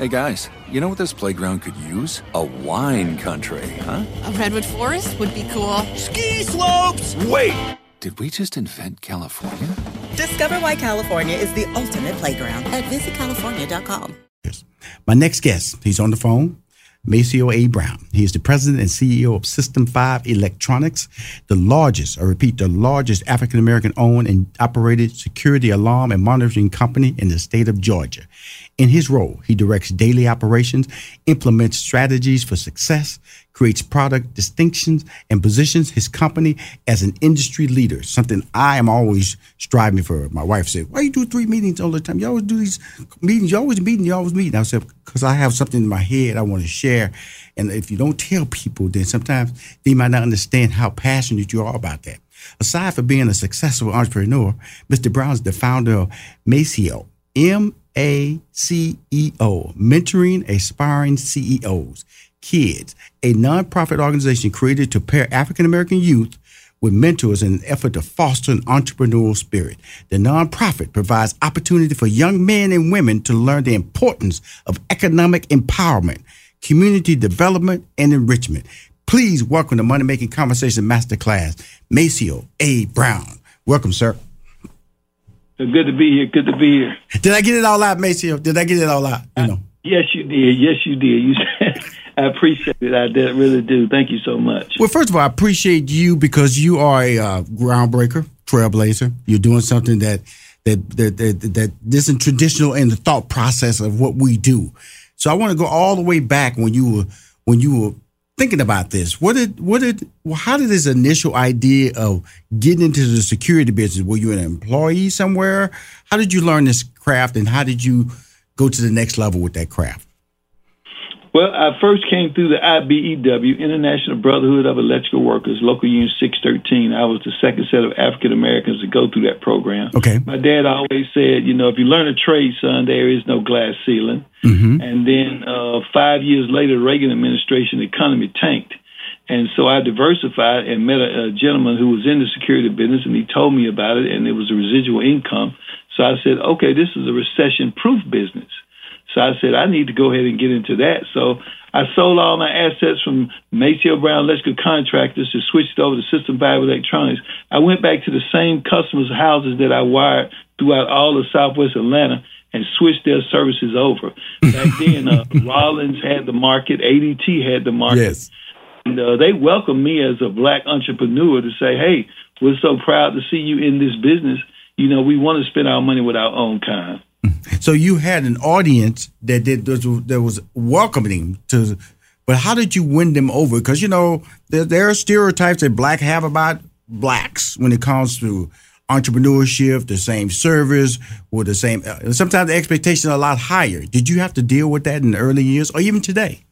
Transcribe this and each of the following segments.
Hey guys, you know what this playground could use? A wine country, huh? A redwood forest would be cool. Ski slopes! Wait! Did we just invent California? Discover why California is the ultimate playground at visitcalifornia.com. Yes. My next guest, he's on the phone. Maceo A. Brown. He is the president and CEO of System 5 Electronics, the largest, I repeat, the largest African American owned and operated security alarm and monitoring company in the state of Georgia. In his role, he directs daily operations, implements strategies for success, creates product distinctions, and positions his company as an industry leader, something I am always striving for. My wife said, Why you do three meetings all the time? You always do these meetings, you always meeting, you always meet. I said, Because I have something in my head I want to share. And if you don't tell people, then sometimes they might not understand how passionate you are about that. Aside from being a successful entrepreneur, Mr. Brown is the founder of Maceo, M a C E O, mentoring aspiring CEOs, kids, a nonprofit organization created to pair African American youth with mentors in an effort to foster an entrepreneurial spirit. The nonprofit provides opportunity for young men and women to learn the importance of economic empowerment, community development, and enrichment. Please welcome the Money Making Conversation Masterclass, Maceo A. Brown. Welcome, sir. Good to be here. Good to be here. Did I get it all out, Maceo? Did I get it all out? You uh, know. yes, you did. Yes, you did. You said. I appreciate it. I did, really do. Thank you so much. Well, first of all, I appreciate you because you are a uh, groundbreaker, trailblazer. You're doing something that that that that, that isn't traditional in the thought process of what we do. So I want to go all the way back when you were when you were thinking about this, what did what did how did this initial idea of getting into the security business? Were you an employee somewhere? How did you learn this craft, and how did you go to the next level with that craft? Well, I first came through the IBEW, International Brotherhood of Electrical Workers, Local Union 613. I was the second set of African Americans to go through that program. Okay. My dad always said, you know, if you learn a trade, son, there is no glass ceiling. Mm-hmm. And then uh, five years later, the Reagan administration the economy tanked. And so I diversified and met a, a gentleman who was in the security business, and he told me about it, and it was a residual income. So I said, okay, this is a recession proof business. So I said, I need to go ahead and get into that. So I sold all my assets from Maceo Brown Electrical Contractors to switched over to System 5 Electronics. I went back to the same customers' houses that I wired throughout all of Southwest Atlanta and switched their services over. Back then, uh, Rollins had the market, ADT had the market. Yes. And uh, they welcomed me as a black entrepreneur to say, hey, we're so proud to see you in this business. You know, we want to spend our money with our own kind. So you had an audience that did that was welcoming to, but how did you win them over? Because you know there, there are stereotypes that black have about blacks when it comes to entrepreneurship, the same service, or the same. Uh, sometimes the expectations are a lot higher. Did you have to deal with that in the early years, or even today?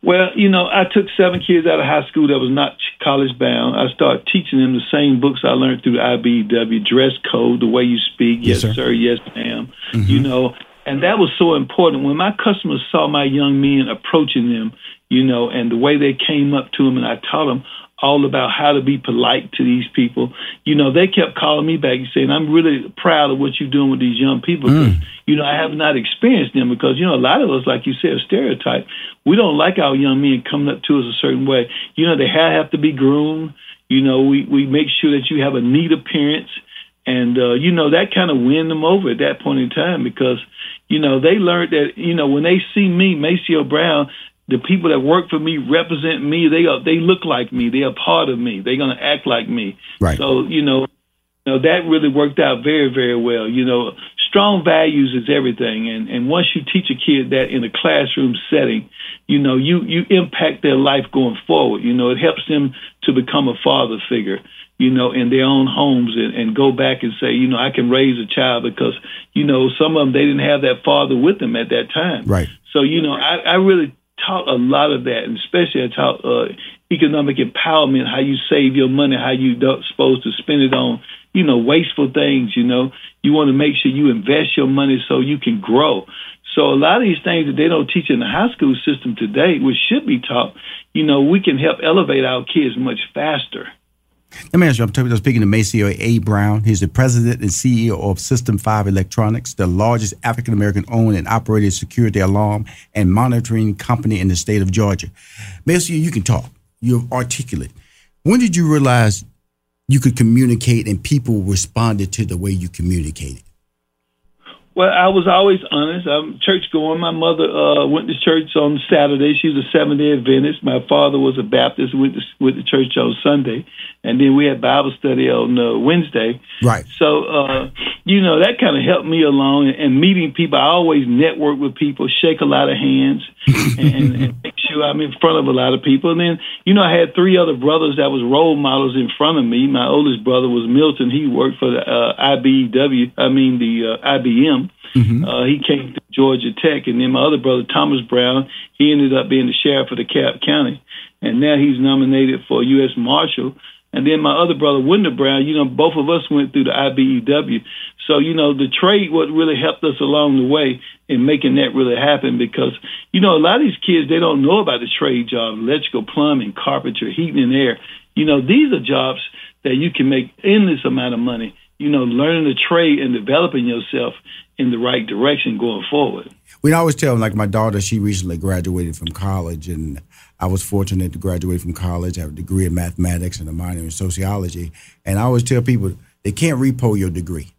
Well, you know, I took seven kids out of high school that was not college bound. I started teaching them the same books I learned through the IBEW, dress code, the way you speak, yes, yes sir. sir, yes ma'am. Mm-hmm. You know, and that was so important. When my customers saw my young men approaching them, you know, and the way they came up to them, and I taught them all about how to be polite to these people. You know, they kept calling me back and saying, I'm really proud of what you're doing with these young people. Mm. You know, I have not experienced them because, you know, a lot of us, like you said, stereotype. We don't like our young men coming up to us a certain way. You know, they have to be groomed. You know, we, we make sure that you have a neat appearance And, uh, you know, that kind of win them over at that point in time because, you know, they learned that, you know, when they see me, Maceo Brown, the people that work for me represent me. They are, they look like me. They're a part of me. They're going to act like me. Right. So, you know, you know, that really worked out very, very well. You know, strong values is everything. And, and once you teach a kid that in a classroom setting, you know, you, you impact their life going forward. You know, it helps them to become a father figure you know, in their own homes and, and go back and say, you know, I can raise a child because, you know, some of them they didn't have that father with them at that time. Right. So, you know, I, I really taught a lot of that, and especially I taught uh, economic empowerment, how you save your money, how you don't supposed to spend it on, you know, wasteful things. You know, you want to make sure you invest your money so you can grow. So a lot of these things that they don't teach in the high school system today, which should be taught, you know, we can help elevate our kids much faster. Let me ask you, I'm talking, speaking to Maceo A. Brown. He's the president and CEO of System 5 Electronics, the largest African American owned and operated security alarm and monitoring company in the state of Georgia. Maceo, you can talk. You're articulate. When did you realize you could communicate and people responded to the way you communicated? Well, I was always honest. I'm church going. My mother uh, went to church on Saturday. She was a Seventh Day Adventist. My father was a Baptist. Went to, went to church on Sunday, and then we had Bible study on uh, Wednesday. Right. So, uh, you know, that kind of helped me along. And, and meeting people, I always network with people, shake a lot of hands, and, and make sure I'm in front of a lot of people. And then, you know, I had three other brothers that was role models in front of me. My oldest brother was Milton. He worked for the uh, IBEW. I mean, the uh, IBM. Mm-hmm. Uh, he came to Georgia Tech, and then my other brother Thomas Brown, he ended up being the sheriff of DeKalb County, and now he's nominated for U.S. Marshal. And then my other brother, Wendell Brown, you know, both of us went through the IBEW. So, you know, the trade what really helped us along the way in making that really happen because, you know, a lot of these kids, they don't know about the trade jobs, electrical, plumbing, carpentry, heating and air. You know, these are jobs that you can make endless amount of money, you know, learning the trade and developing yourself in the right direction going forward. We always tell them, like my daughter, she recently graduated from college, and I was fortunate to graduate from college. Have a degree in mathematics and a minor in sociology. And I always tell people they can't repo your degree.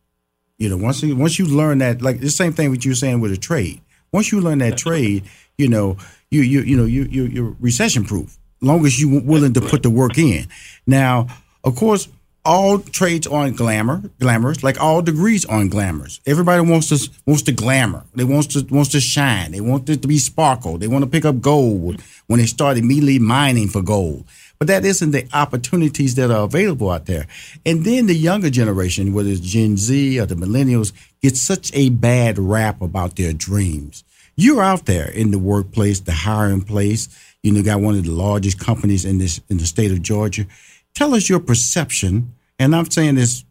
You know, once you, once you learn that, like the same thing what you saying with a trade. Once you learn that trade, you know, you you you know you you you're recession proof. Long as you're willing to put the work in. Now, of course, all trades aren't glamour, glamorous. Like all degrees aren't glamorous. Everybody wants to wants to glamour. They wants to wants to shine. They want it to be sparkle. They want to pick up gold when they start immediately mining for gold. But that isn't the opportunities that are available out there. And then the younger generation, whether it's Gen Z or the millennials, get such a bad rap about their dreams. You're out there in the workplace, the hiring place. You know, got one of the largest companies in this in the state of Georgia Tell us your perception. And I'm saying this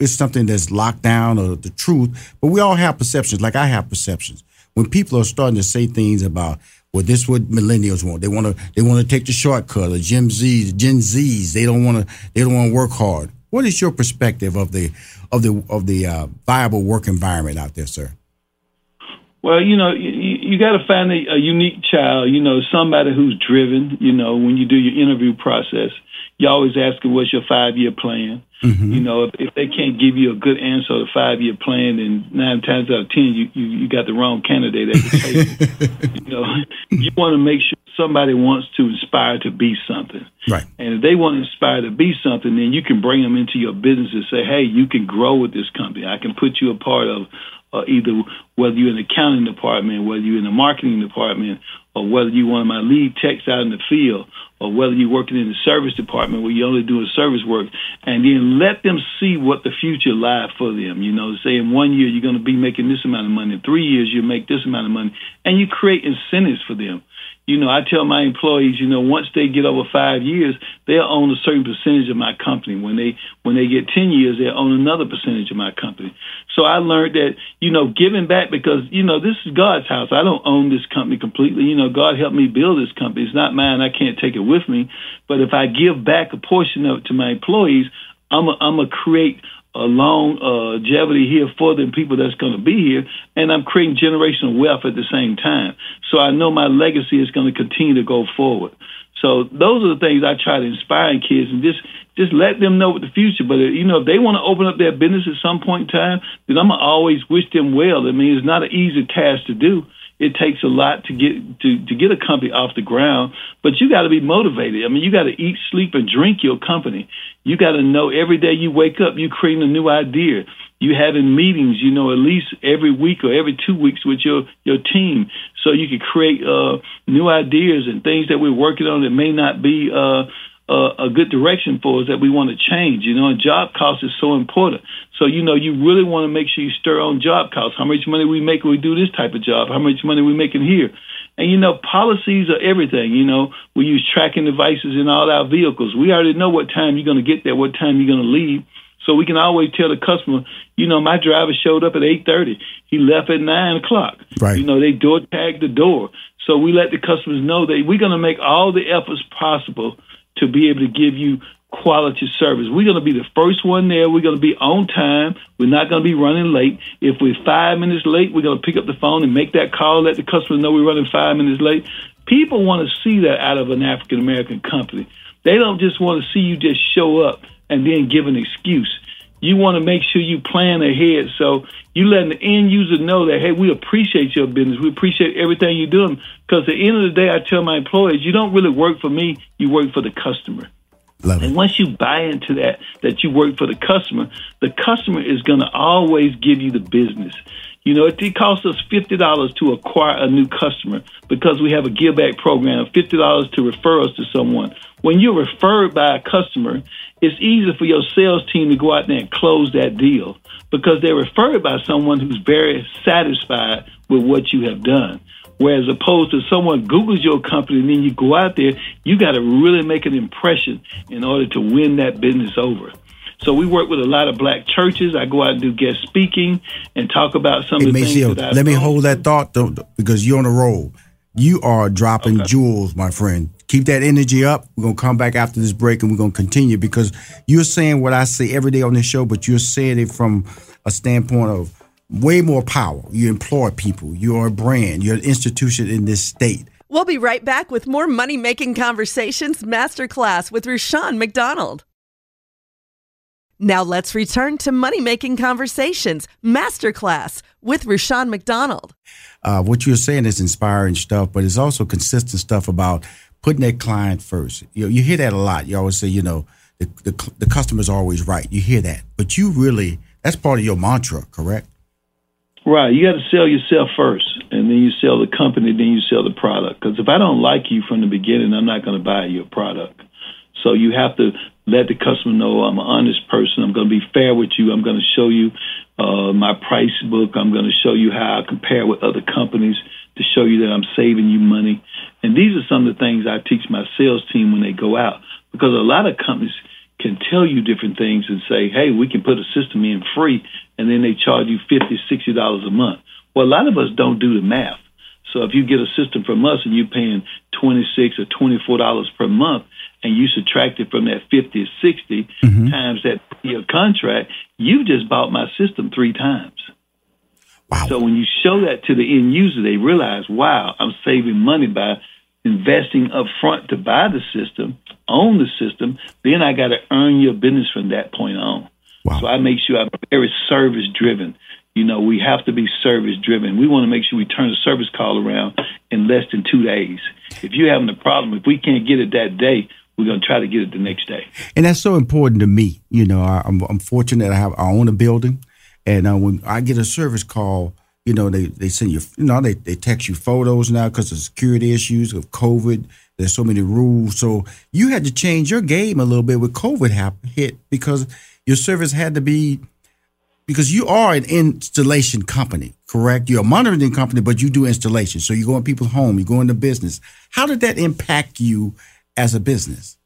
is something that's locked down or the truth, but we all have perceptions. Like I have perceptions. When people are starting to say things about, well, this is what millennials want. They want to they want to take the shortcut. Or Gen Zs, Gen Zs, they don't want to they don't want to work hard. What is your perspective of the of the of the uh, viable work environment out there, sir? Well, you know, you, you got to find a, a unique child. You know, somebody who's driven. You know, when you do your interview process, you always ask them, what's your five year plan? Mm-hmm. You know, if, if they can't give you a good answer to the five year plan, then nine times out of ten, you, you, you got the wrong candidate at the table. you know, you want to make sure somebody wants to inspire to be something. Right. And if they want to inspire to be something, then you can bring them into your business and say, hey, you can grow with this company. I can put you a part of uh, either whether you're in the accounting department, whether you're in the marketing department, or whether you're one of my lead techs out in the field, or whether you're working in the service department where you're only doing service work, and then let them see what the future lies for them. You know, say in one year you're going to be making this amount of money, in three years you'll make this amount of money, and you create incentives for them you know, I tell my employees, you know, once they get over five years, they'll own a certain percentage of my company. When they when they get ten years, they'll own another percentage of my company. So I learned that, you know, giving back because, you know, this is God's house. I don't own this company completely. You know, God helped me build this company. It's not mine. I can't take it with me. But if I give back a portion of it to my employees, I'm a, I'm a create a long longevity uh, here for the people that's going to be here, and I'm creating generational wealth at the same time. So I know my legacy is going to continue to go forward. So those are the things I try to inspire in kids and just just let them know what the future. But you know, if they want to open up their business at some point in time, then I'm gonna always wish them well. I mean, it's not an easy task to do. It takes a lot to get to, to get a company off the ground, but you got to be motivated. I mean, you got to eat, sleep, and drink your company. You got to know every day you wake up, you creating a new idea you having meetings, you know, at least every week or every two weeks with your your team, so you can create uh, new ideas and things that we're working on that may not be uh, uh, a good direction for us that we want to change. You know, and job cost is so important. So you know, you really want to make sure you stir on job costs. How much money we make when we do this type of job? How much money we making here? And you know, policies are everything. You know, we use tracking devices in all our vehicles. We already know what time you're going to get there, what time you're going to leave. So we can always tell the customer, you know, my driver showed up at eight thirty. He left at nine o'clock. Right. You know, they door tag the door. So we let the customers know that we're going to make all the efforts possible to be able to give you quality service. We're going to be the first one there. We're going to be on time. We're not going to be running late. If we're five minutes late, we're going to pick up the phone and make that call, let the customer know we're running five minutes late. People want to see that out of an African American company. They don't just want to see you just show up and then give an excuse. You want to make sure you plan ahead. So you letting the end user know that, hey, we appreciate your business. We appreciate everything you're doing. Because at the end of the day, I tell my employees, you don't really work for me, you work for the customer. Love And it. once you buy into that, that you work for the customer, the customer is going to always give you the business. You know, it, it costs us fifty dollars to acquire a new customer because we have a give back program. Fifty dollars to refer us to someone. When you're referred by a customer, it's easier for your sales team to go out there and close that deal because they're referred by someone who's very satisfied with what you have done. Whereas opposed to someone Googles your company and then you go out there, you got to really make an impression in order to win that business over. So we work with a lot of black churches. I go out and do guest speaking and talk about some Hey, of the Maceo, things that let me hold that thought though, because you're on a roll. You are dropping jewels, my friend. Keep that energy up. We're gonna come back after this break and we're gonna continue because you're saying what I say every day on this show, but you're saying it from a standpoint of way more power. You employ people. You're a brand. You're an institution in this state. We'll be right back with more Money Making Conversations Masterclass with Rushion McDonald. Now let's return to Money Making Conversations Masterclass with Rushion McDonald. uh, what you're saying is inspiring stuff, but it's also consistent stuff about putting that client first. You know, you hear that a lot. You always say, you know, the, the the customer's always right. You hear that, but you really that's part of your mantra, correct? Right. You got to sell yourself first, and then you sell the company, then you sell the product. Because if I don't like you from the beginning, I'm not going to buy your product. So you have to let the customer know I'm an honest person. I'm going to be fair with you. I'm going to show you uh, my price book. I'm going to show you how I compare with other companies to show you that I'm saving you money. And these are some of the things I teach my sales team when they go out. Because a lot of companies can tell you different things and say, hey, we can put a system in free, and then they charge you $50, $60 a month. Well, a lot of us don't do the math. So if you get a system from us and you're paying 26 or $24 per month, and you subtract it from that 50 or 60 mm-hmm. times that your contract, you just bought my system three times. Wow. So when you show that to the end user, they realize, wow, I'm saving money by investing up front to buy the system, own the system. Then I got to earn your business from that point on. Wow. So I make sure I'm very service driven. You know, we have to be service driven. We want to make sure we turn the service call around in less than two days. If you're having a problem, if we can't get it that day, we're going to try to get it the next day. and that's so important to me. You know, I, I'm I'm fortunate I have I own a building, and uh, when I get a service call, you know, they they send you, you know, they they text you photos now because of security issues of COVID. There's so many rules, so you had to change your game a little bit with COVID hit because your service had to be because you are an installation company, correct? You're a monitoring company, but you do installation. So you go in people's home, you go into business. How did that impact you as a business?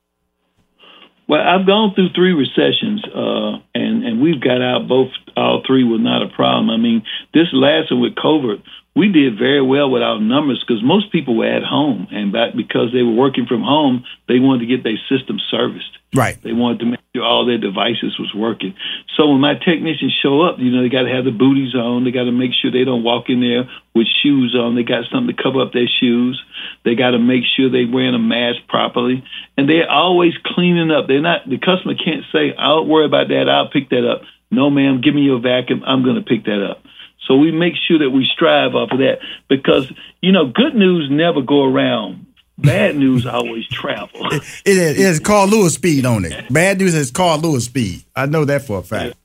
Well, I've gone through three recessions, uh, and and we've got out both. All three were not a problem. I mean, this last one with COVID, we did very well with our numbers because most people were at home, and back because they were working from home, they wanted to get their system serviced. Right. They wanted to make sure all their devices was working. So when my technicians show up, you know, they got to have the booties on. They got to make sure they don't walk in there with shoes on. They got something to cover up their shoes. They got to make sure they're wearing a mask properly, and they're always cleaning up. They're not the customer can't say, "I'll worry about that. I'll pick that up." No, ma'am. Give me your vacuum. I'm going to pick that up. So we make sure that we strive off of that because you know good news never go around. Bad news always travel. it, it is Carl Lewis speed on it. Bad news is Carl Lewis speed. I know that for a fact.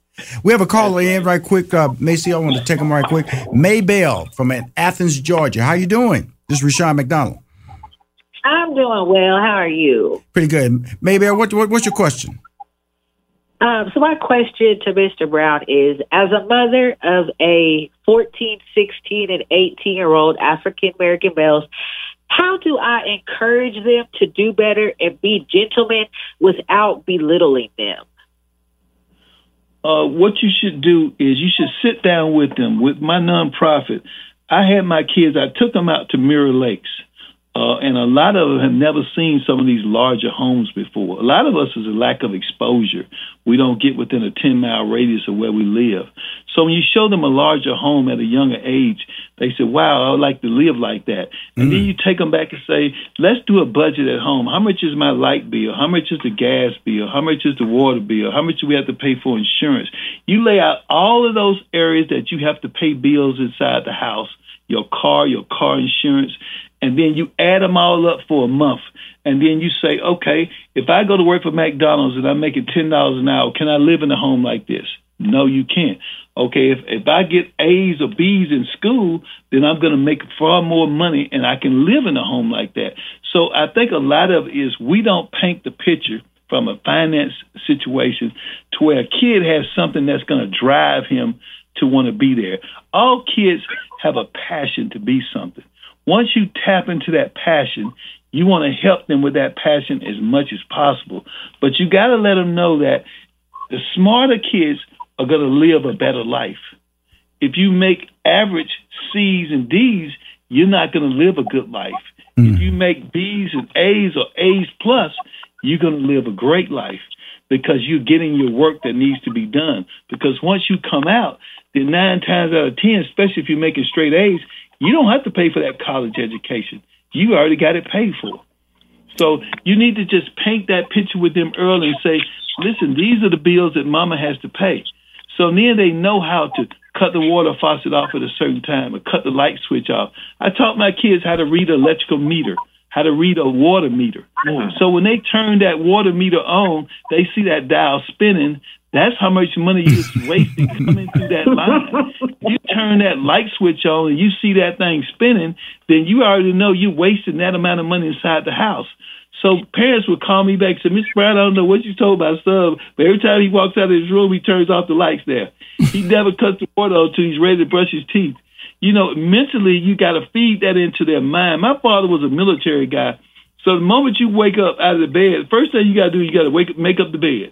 We have a caller in right quick. Uh, Maceo, I want to take him right quick. Maybell from Athens, Georgia. How you doing? This is Rushion McDonald. I'm doing well. How are you? Pretty good. Maybell, what, what, what's your question? Um, so my question to Mr. Brown is, as a mother of a 14, 16, and 18 year old African American males, how do I encourage them to do better and be gentlemen without belittling them? Uh, what you should do is you should sit down with them. With my nonprofit, I had my kids, I took them out to Mirror Lakes uh, and a lot of them have never seen some of these larger homes before. A lot of us is a lack of exposure. We don't get within a 10 mile radius of where we live. So when you show them a larger home at a younger age, they say, wow, I would like to live like that. And mm. then you take them back and say, let's do a budget at home. How much is my light bill? How much is the gas bill? How much is the water bill? How much do we have to pay for insurance? You lay out all of those areas that you have to pay bills inside the house your car, your car insurance, and then you add them all up for a month, and then you say, okay, if I go to work for McDonald's and I'm making ten dollars an hour, can I live in a home like this? No, you can't. Okay, if if I get A's or B's in school, then I'm going to make far more money, and I can live in a home like that. So I think a lot of it is we don't paint the picture from a finance situation to where a kid has something that's going to drive him to want to be there. All kids have a passion to be something. Once you tap into that passion, you want to help them with that passion as much as possible. But you got to let them know that the smarter kids are going to live a better life. If you make average C's and D's, you're not going to live a good life. Mm. If you make B's and A's or A's plus, you're going to live a great life because you're getting your work that needs to be done. Because once you come out, then nine times out of ten, especially if you're making straight A's, you don't have to pay for that college education. You already got it paid for. So you need to just paint that picture with them early and say, listen, these are the bills that mama has to pay. So then they know how to cut the water faucet off at a certain time or cut the light switch off. I taught my kids how to read an electrical meter, how to read a water meter. Mm. So when they turn that water meter on, they see that dial spinning. That's how much money you're wasting coming through that line. You turn that light switch on and you see that thing spinning, then you already know you're wasting that amount of money inside the house. So parents would call me back and say, Mr. Brown, I don't know what you told my son, but every time he walks out of his room, he turns off the lights there. He never cuts the water on until he's ready to brush his teeth. You know, mentally, you got to feed that into their mind. My father was a military guy. So the moment you wake up out of the bed, first thing you got to do, you got to wake up, make up the bed.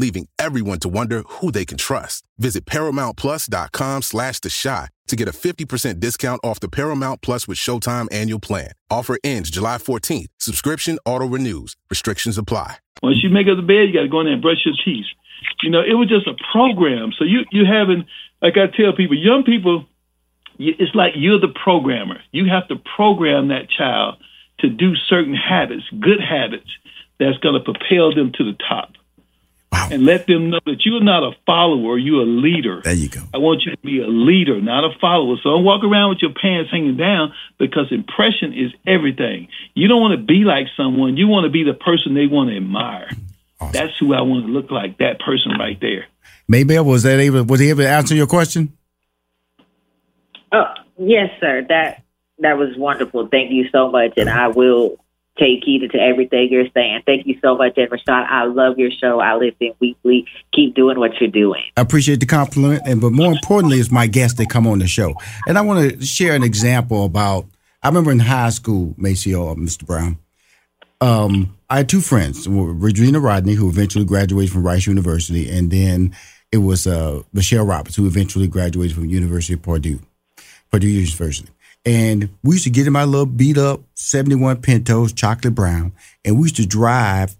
leaving everyone to wonder who they can trust. Visit ParamountPlus.com slash The Chi to get a 50% discount off the Paramount Plus with Showtime annual plan. Offer ends July 14th. Subscription auto-renews. Restrictions apply. Once you make up the bed, you got to go in there and brush your teeth. You know, it was just a program. So you you having, like I tell people, young people, it's like you're the programmer. You have to program that child to do certain habits, good habits, that's going to propel them to the top. Wow. And let them know that you're not a follower, you're a leader. There you go. I want you to be a leader, not a follower. So don't walk around with your pants hanging down because impression is everything. You don't want to be like someone, you want to be the person they want to admire. Awesome. That's who I want to look like, that person right there. Maybelle, was that able was he able to answer your question? Oh, yes, sir. That that was wonderful. Thank you so much. And uh-huh. I will take heed to everything you're saying. Thank you so much, and Rushion. I love your show. I listen weekly. Keep doing what you're doing. I appreciate the compliment, and but more importantly, it's my guests that come on the show. And I want to share an example about. I remember in high school, Maceo, uh, Mr. Brown. Um, I had two friends, Regina Rodney, who eventually graduated from Rice University, and then it was uh, Michelle Roberts, who eventually graduated from University of Purdue, Purdue University. And we used to get in my little beat up 71 Pintos, chocolate brown, and we used to drive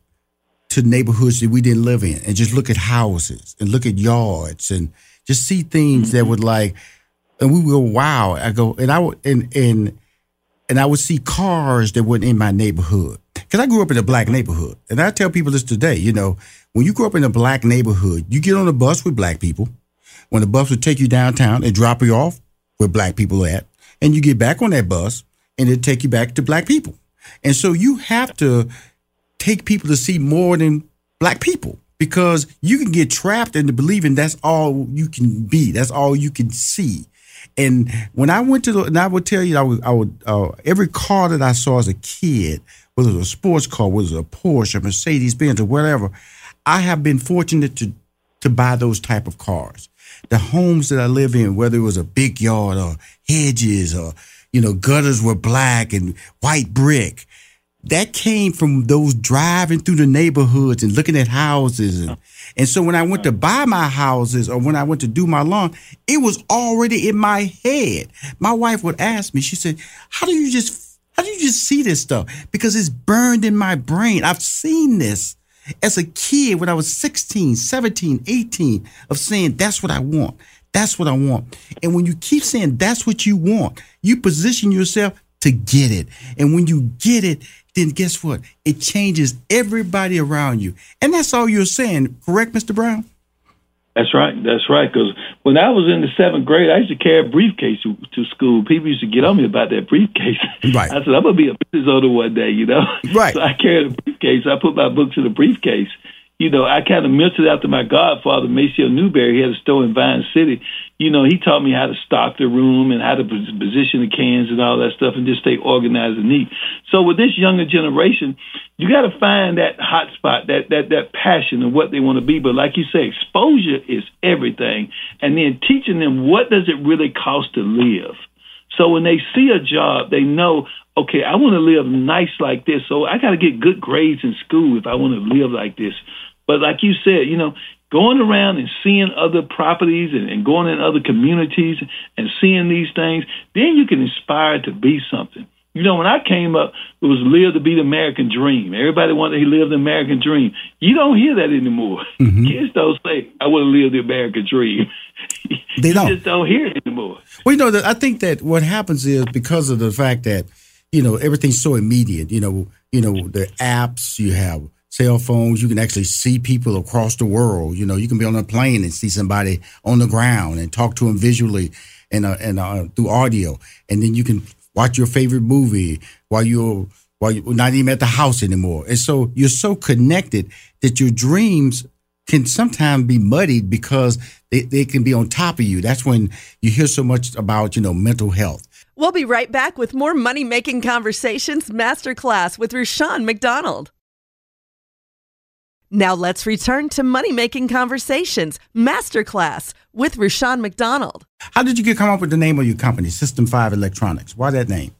to neighborhoods that we didn't live in and just look at houses and look at yards and just see things mm-hmm. that would like, and we would go, wow. I go, and I would, and, and, and I would see cars that weren't in my neighborhood. Cause I grew up in a black neighborhood. And I tell people this today, you know, when you grow up in a black neighborhood, you get on a bus with black people. When the bus would take you downtown and drop you off where black people are at, and you get back on that bus and it take you back to black people. And so you have to take people to see more than black people because you can get trapped into believing that's all you can be, that's all you can see. And when I went to the, and I would tell you, I would, I would uh, every car that I saw as a kid, whether it was a sports car, whether it was a Porsche, a Mercedes Benz, or whatever, I have been fortunate to to buy those type of cars the homes that I live in, whether it was a big yard or hedges or, you know, gutters were black and white brick, that came from those driving through the neighborhoods and looking at houses. And, and so when I went to buy my houses or when I went to do my lawn, it was already in my head. My wife would ask me, she said, How do you just how do you just see this stuff? Because it's burned in my brain. I've seen this as a kid when I was 16, 17, 18 of saying, that's what I want. That's what I want. And when you keep saying that's what you want, you position yourself to get it. And when you get it, then guess what? It changes everybody around you. And that's all you're saying, correct, Mr. Brown? That's right. That's right. Because when I was in the seventh grade, I used to carry a briefcase to, to school. People used to get on me about that briefcase. Right. I said, I'm going to be a business owner one day, you know? Right. So I carried a briefcase. I put my books in the briefcase you know, I kind of mentored after my godfather, Maceo Newberry. He had a store in Vine City. You know, he taught me how to stock the room and how to position the cans and all that stuff and just stay organized and neat. So with this younger generation, you got to find that hot spot, that, that, that passion of what they want to be. But like you say, exposure is everything. And then teaching them what does it really cost to live. So when they see a job, they know, okay, I want to live nice like this. So I got to get good grades in school if I want to live like this. But like you said, you know, going around and seeing other properties and, and going in other communities and seeing these things, then you can inspire to be something. You know, when I came up, it was live to be the American dream. Everybody wanted to live the American dream. You don't hear that anymore. Mm-hmm. Kids don't say, I want to live the American dream. They don't. just don't hear it anymore. Well, you know, I think that what happens is because of the fact that, you know, everything's so immediate, you know, you know, the apps, you have cell phones. You can actually see people across the world. You know, you can be on a plane and see somebody on the ground and talk to them visually and uh, and uh, through audio, and then you can watch your favorite movie while you're while you're not even at the house anymore. And so you're so connected that your dreams can sometimes be muddied because they, they can be on top of you. That's when you hear so much about, you know, mental health. We'll be right back with more money making conversations masterclass with Rushion McDonald. Now let's return to money making conversations, masterclass with Rushion McDonald. How did you get come up with the name of your company, System Five Electronics? Why that name?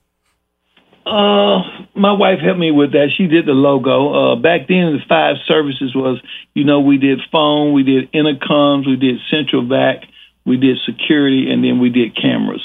Uh, my wife helped me with that. She did the logo. Uh, back then, the five services was, you know, we did phone, we did intercoms, we did central vac, we did security, and then we did cameras.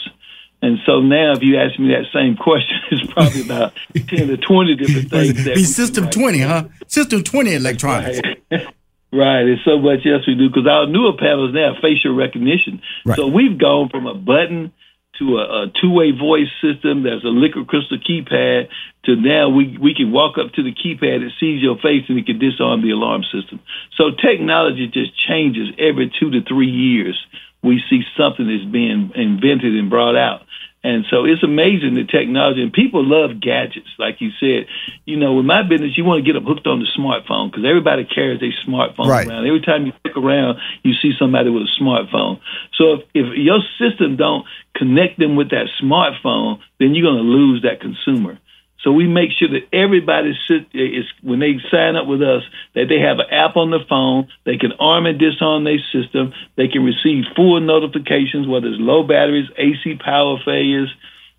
And so now, if you ask me that same question, it's probably about 10 to 20 different things. Be System 20, huh? System 20 electronics. Right. right. There's so much else we do because our newer panels now have facial recognition. Right. So we've gone from a button to a, a two-way voice system that's a liquid crystal keypad to now we, we can walk up to the keypad, it sees your face, and it can disarm the alarm system. So technology just changes every two to three years. We see something that's being invented and brought out. And so it's amazing the technology, and people love gadgets, like you said. You know, with my business, you want to get them hooked on the smartphone because everybody carries a smartphone right. around. Every time you look around, you see somebody with a smartphone. So if, if your system don't connect them with that smartphone, then you're going to lose that consumer. So we make sure that everybody sit, is when they sign up with us that they have an app on the phone. They can arm and disarm their system. They can receive full notifications, whether it's low batteries, AC power failures,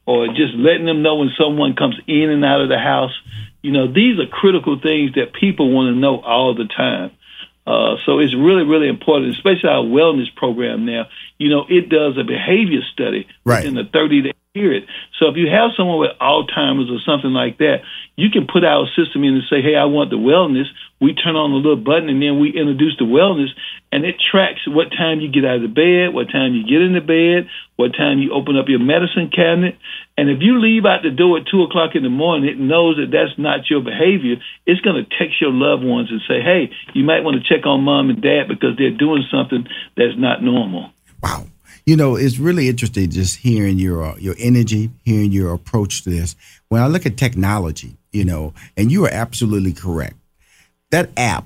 or just letting them know when someone comes in and out of the house. You know, these are critical things that people want to know all the time. Uh, so it's really, really important, especially our wellness program now. You know, it does a behavior study right. within a 30 day So if you have someone with Alzheimer's or something like that, you can put our system in and say, hey, I want the wellness. We turn on the little button and then we introduce the wellness and it tracks what time you get out of the bed, what time you get in the bed, what time you open up your medicine cabinet. And if you leave out the door at two o'clock in the morning, it knows that that's not your behavior. It's going to text your loved ones and say, hey, you might want to check on mom and dad because they're doing something that's not normal. Wow. You know, it's really interesting just hearing your uh, your energy, hearing your approach to this. When I look at technology, you know, and you are absolutely correct. That app,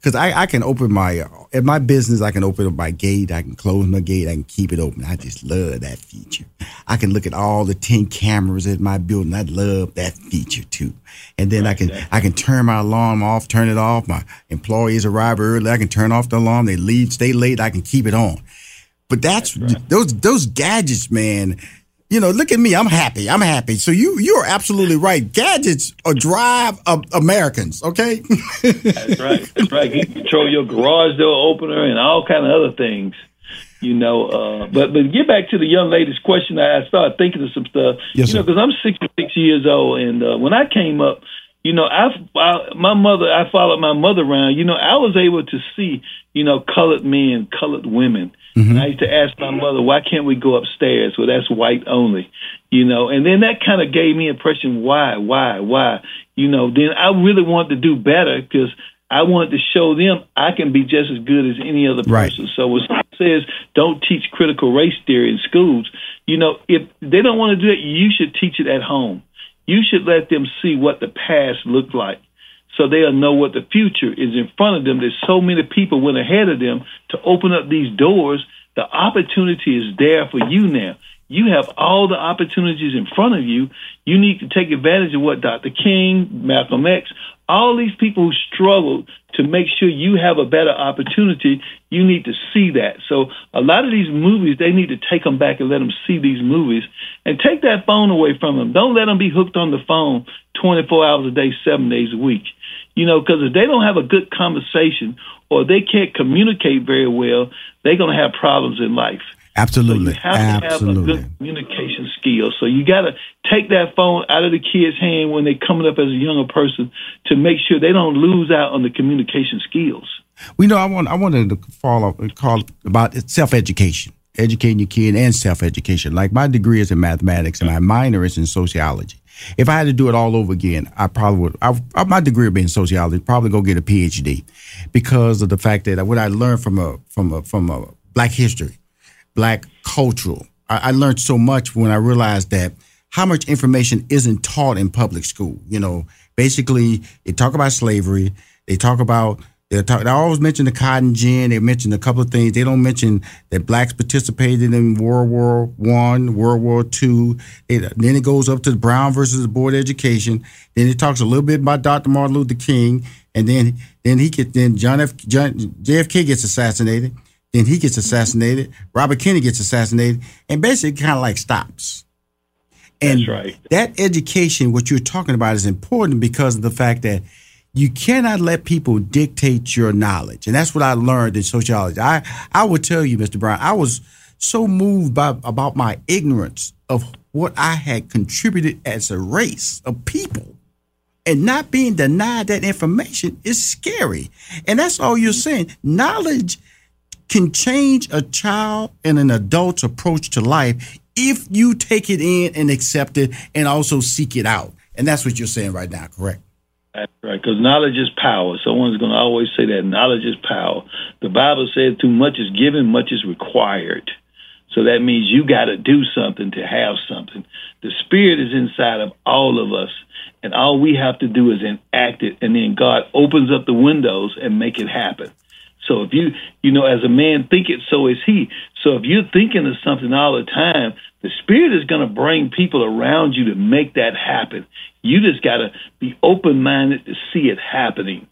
because I, I can open my uh, in my business, I can open up my gate, I can close my gate, I can keep it open. I just love that feature. I can look at all the ten cameras at my building. I love that feature too. And then I can I can turn my alarm off, turn it off. My employees arrive early, I can turn off the alarm. They leave, stay late, I can keep it on. But that's, that's right. those those gadgets, man. You know, look at me. I'm happy. I'm happy. So you you are absolutely right. Gadgets are drive of Americans. Okay. that's right. That's right. You control your garage door opener and all kind of other things. You know, uh, but but get back to the young lady's question. I started thinking of some stuff. Yes, you know, because I'm 66 years old, and uh, when I came up, you know, I, I my mother, I followed my mother around. You know, I was able to see, you know, colored men, colored women Mm-hmm. And I used to ask my mother, why can't we go upstairs? Well, that's white only, you know. And then that kind of gave me impression, why, why, why? You know, then I really wanted to do better because I wanted to show them I can be just as good as any other person. Right. So when someone says don't teach critical race theory in schools, you know, if they don't want to do it, you should teach it at home. You should let them see what the past looked like so they'll know what the future is in front of them. There's so many people went ahead of them to open up these doors. The opportunity is there for you now. You have all the opportunities in front of you. You need to take advantage of what Dr. King, Malcolm X, all these people who struggle to make sure you have a better opportunity, you need to see that. So a lot of these movies, they need to take them back and let them see these movies and take that phone away from them. Don't let them be hooked on the phone 24 hours a day, seven days a week. You know, because if they don't have a good conversation or they can't communicate very well, they're going to have problems in life. Absolutely. So you have Absolutely. to have a good communication skill. So you got to take that phone out of the kid's hand when they're coming up as a younger person to make sure they don't lose out on the communication skills. We know I want I wanted to follow call about self education, educating your kid and self education. Like my degree is in mathematics and my minor is in sociology. If I had to do it all over again, I probably would. I, my degree would be in sociology. Probably go get a PhD because of the fact that what I learned from a from a from a Black history, Black cultural. I, I learned so much when I realized that how much information isn't taught in public school. You know, basically they talk about slavery, they talk about They talk. They always mention the cotton gin. They mention a couple of things. They don't mention that blacks participated in World War One, World War Two. Then it goes up to the Brown versus the Board of Education. Then it talks a little bit about Dr. Martin Luther King, and then then he get then John F. John, JFK gets assassinated. Then he gets assassinated. Robert Kennedy gets assassinated, and basically kind of like stops. And That's right. that education, what you're talking about, is important because of the fact that you cannot let people dictate your knowledge. And that's what I learned in sociology. I, I would tell you, Mr. Brown, I was so moved by about my ignorance of what I had contributed as a race of people. And not being denied that information is scary. And that's all you're saying. Knowledge can change a child and an adult's approach to life if you take it in and accept it and also seek it out. And that's what you're saying right now, correct? That's right, because knowledge is power. Someone's going to always say that knowledge is power. The Bible says too much is given, much is required. So that means you got to do something to have something. The Spirit is inside of all of us, and all we have to do is enact it, and then God opens up the windows and make it happen. So if you, you know, as a man think it, so is he. So if you're thinking of something all the time, the Spirit is going to bring people around you to make that happen. You just got to be open minded to see it happening.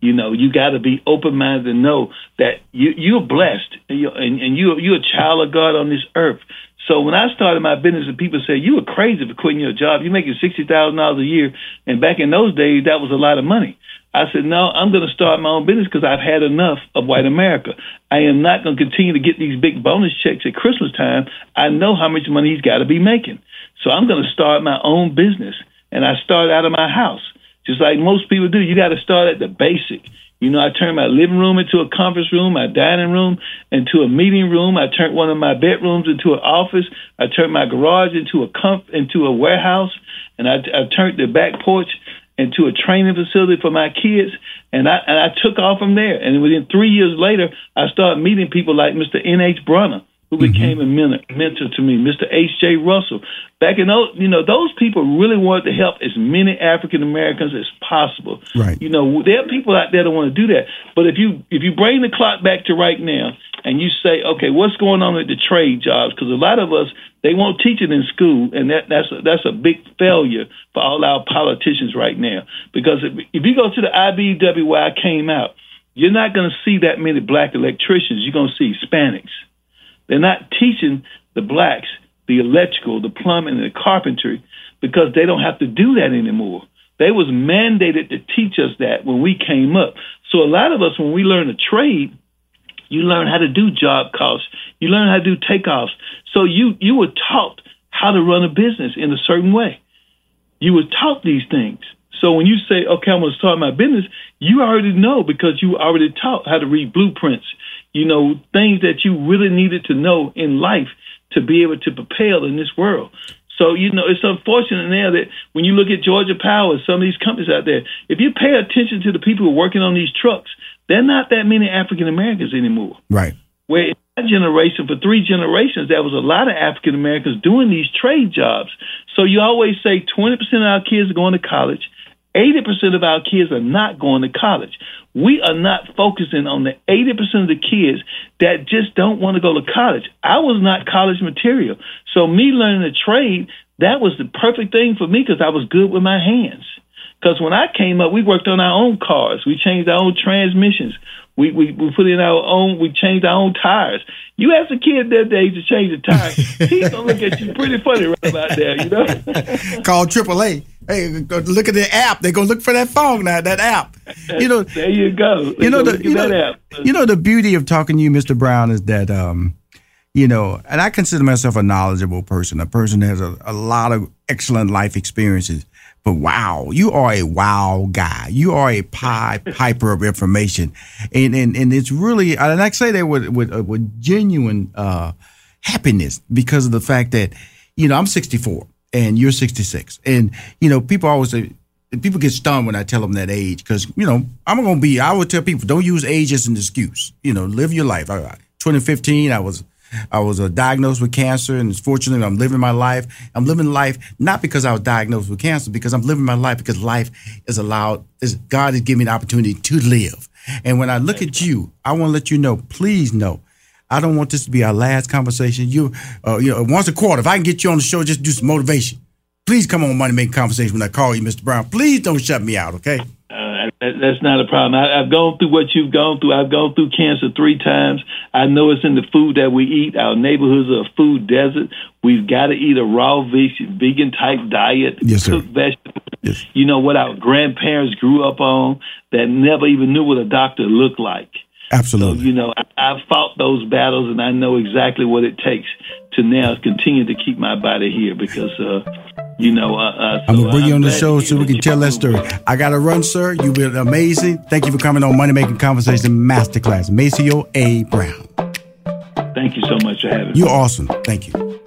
You know, you got to be open minded to know that you, you're blessed and, you're, and, and you, you're a child of God on this earth. So when I started my business, and people said you were crazy for quitting your job, you're making sixty thousand dollars a year, and back in those days that was a lot of money. I said, no, I'm going to start my own business because I've had enough of white America. I am not going to continue to get these big bonus checks at Christmas time. I know how much money he's got to be making. So I'm going to start my own business. And I started out of my house, just like most people do. You got to start at the basic. You know, I turned my living room into a conference room, my dining room into a meeting room. I turned one of my bedrooms into an office. I turned my garage into a comp- into a warehouse, and I, I turned the back porch into a training facility for my kids, and I and I took off from there. And within three years later, I started meeting people like Mr. N. H. Bronner, who Mm-hmm. became a mentor, mentor to me, Mr. H. J. Russell. Back in those, you know, those people really wanted to help as many African Americans as possible. Right. You know, there are people out there that want to do that. But if you if you bring the clock back to right now and you say, okay, what's going on with the trade jobs? Because a lot of us they won't teach it in school, and that that's a, that's a big failure for all our politicians right now. Because if, if you go to the IBEW where I came out, you're not going to see that many black electricians. You're going to see Hispanics. They're not teaching the blacks the electrical, the plumbing, the carpentry because they don't have to do that anymore. They was mandated to teach us that when we came up. So a lot of us, when we learn a trade, you learn how to do job costs. You learn how to do takeoffs. So you you were taught how to run a business in a certain way. You were taught these things. So when you say, okay, I'm going to start my business, you already know because you already taught how to read blueprints, you know, things that you really needed to know in life to be able to propel in this world. So, you know, it's unfortunate now that when you look at Georgia Power, some of these companies out there, if you pay attention to the people who are working on these trucks, they're not that many African Americans anymore. Right. Where in my generation, for three generations, there was a lot of African Americans doing these trade jobs. So you always say 20% of our kids are going to college. 80% of our kids are not going to college. We are not focusing on the 80% of the kids that just don't want to go to college. I was not college material. So me learning a trade, that was the perfect thing for me because I was good with my hands. Because when I came up, we worked on our own cars. We changed our own transmissions. We, we, we put in our own, we changed our own tires. You ask a kid that day to change a tire, he's to look at you pretty funny right about there, you know? Call AAA. Hey, look at the app. They're gonna look for that phone now, that app. You know, there you go. You know, the, you, know app. you know, the beauty of talking to you, Mr. Brown, is that, um, you know, and I consider myself a knowledgeable person, a person that has a, a lot of excellent life experiences. But wow, you are a wow guy. You are a pie piper of information, and and and it's really and I say that with with, uh, with genuine uh, happiness because of the fact that you know I'm 64 and you're 66, and you know people always say people get stunned when I tell them that age because you know I'm gonna be. I would tell people don't use age as an excuse. You know, live your life. I, 2015, I was I was uh, diagnosed with cancer, and fortunately, I'm living my life. I'm living life not because I was diagnosed with cancer, because I'm living my life because life is allowed. Is God has given me the opportunity to live, And when I look at you, I want to let you know, please know, I don't want this to be our last conversation. You, uh, you know, once a quarter, if I can get you on the show, just do some motivation. Please come on Money Making Conversation when I call you, Mr. Brown. Please don't shut me out, okay? That, that's not a problem. I, I've gone through what you've gone through. I've gone through cancer three times. I know it's in the food that we eat. Our neighborhoods are a food desert. We've got to eat a raw vegan, vegan type diet, Yes, sir. cook vegetables. Yes. You know what our grandparents grew up on that never even knew what a doctor looked like. Absolutely. So, you know, I, I've fought those battles and I know exactly what it takes to now continue to keep my body here because, uh, you know, uh, uh, I'm gonna bring you on the show so we can tell that story. I got to run, sir. You've been amazing. Thank you for coming on Money Making Conversation Masterclass. Maceo A. Brown. Thank you so much for having me. You're awesome. Thank you.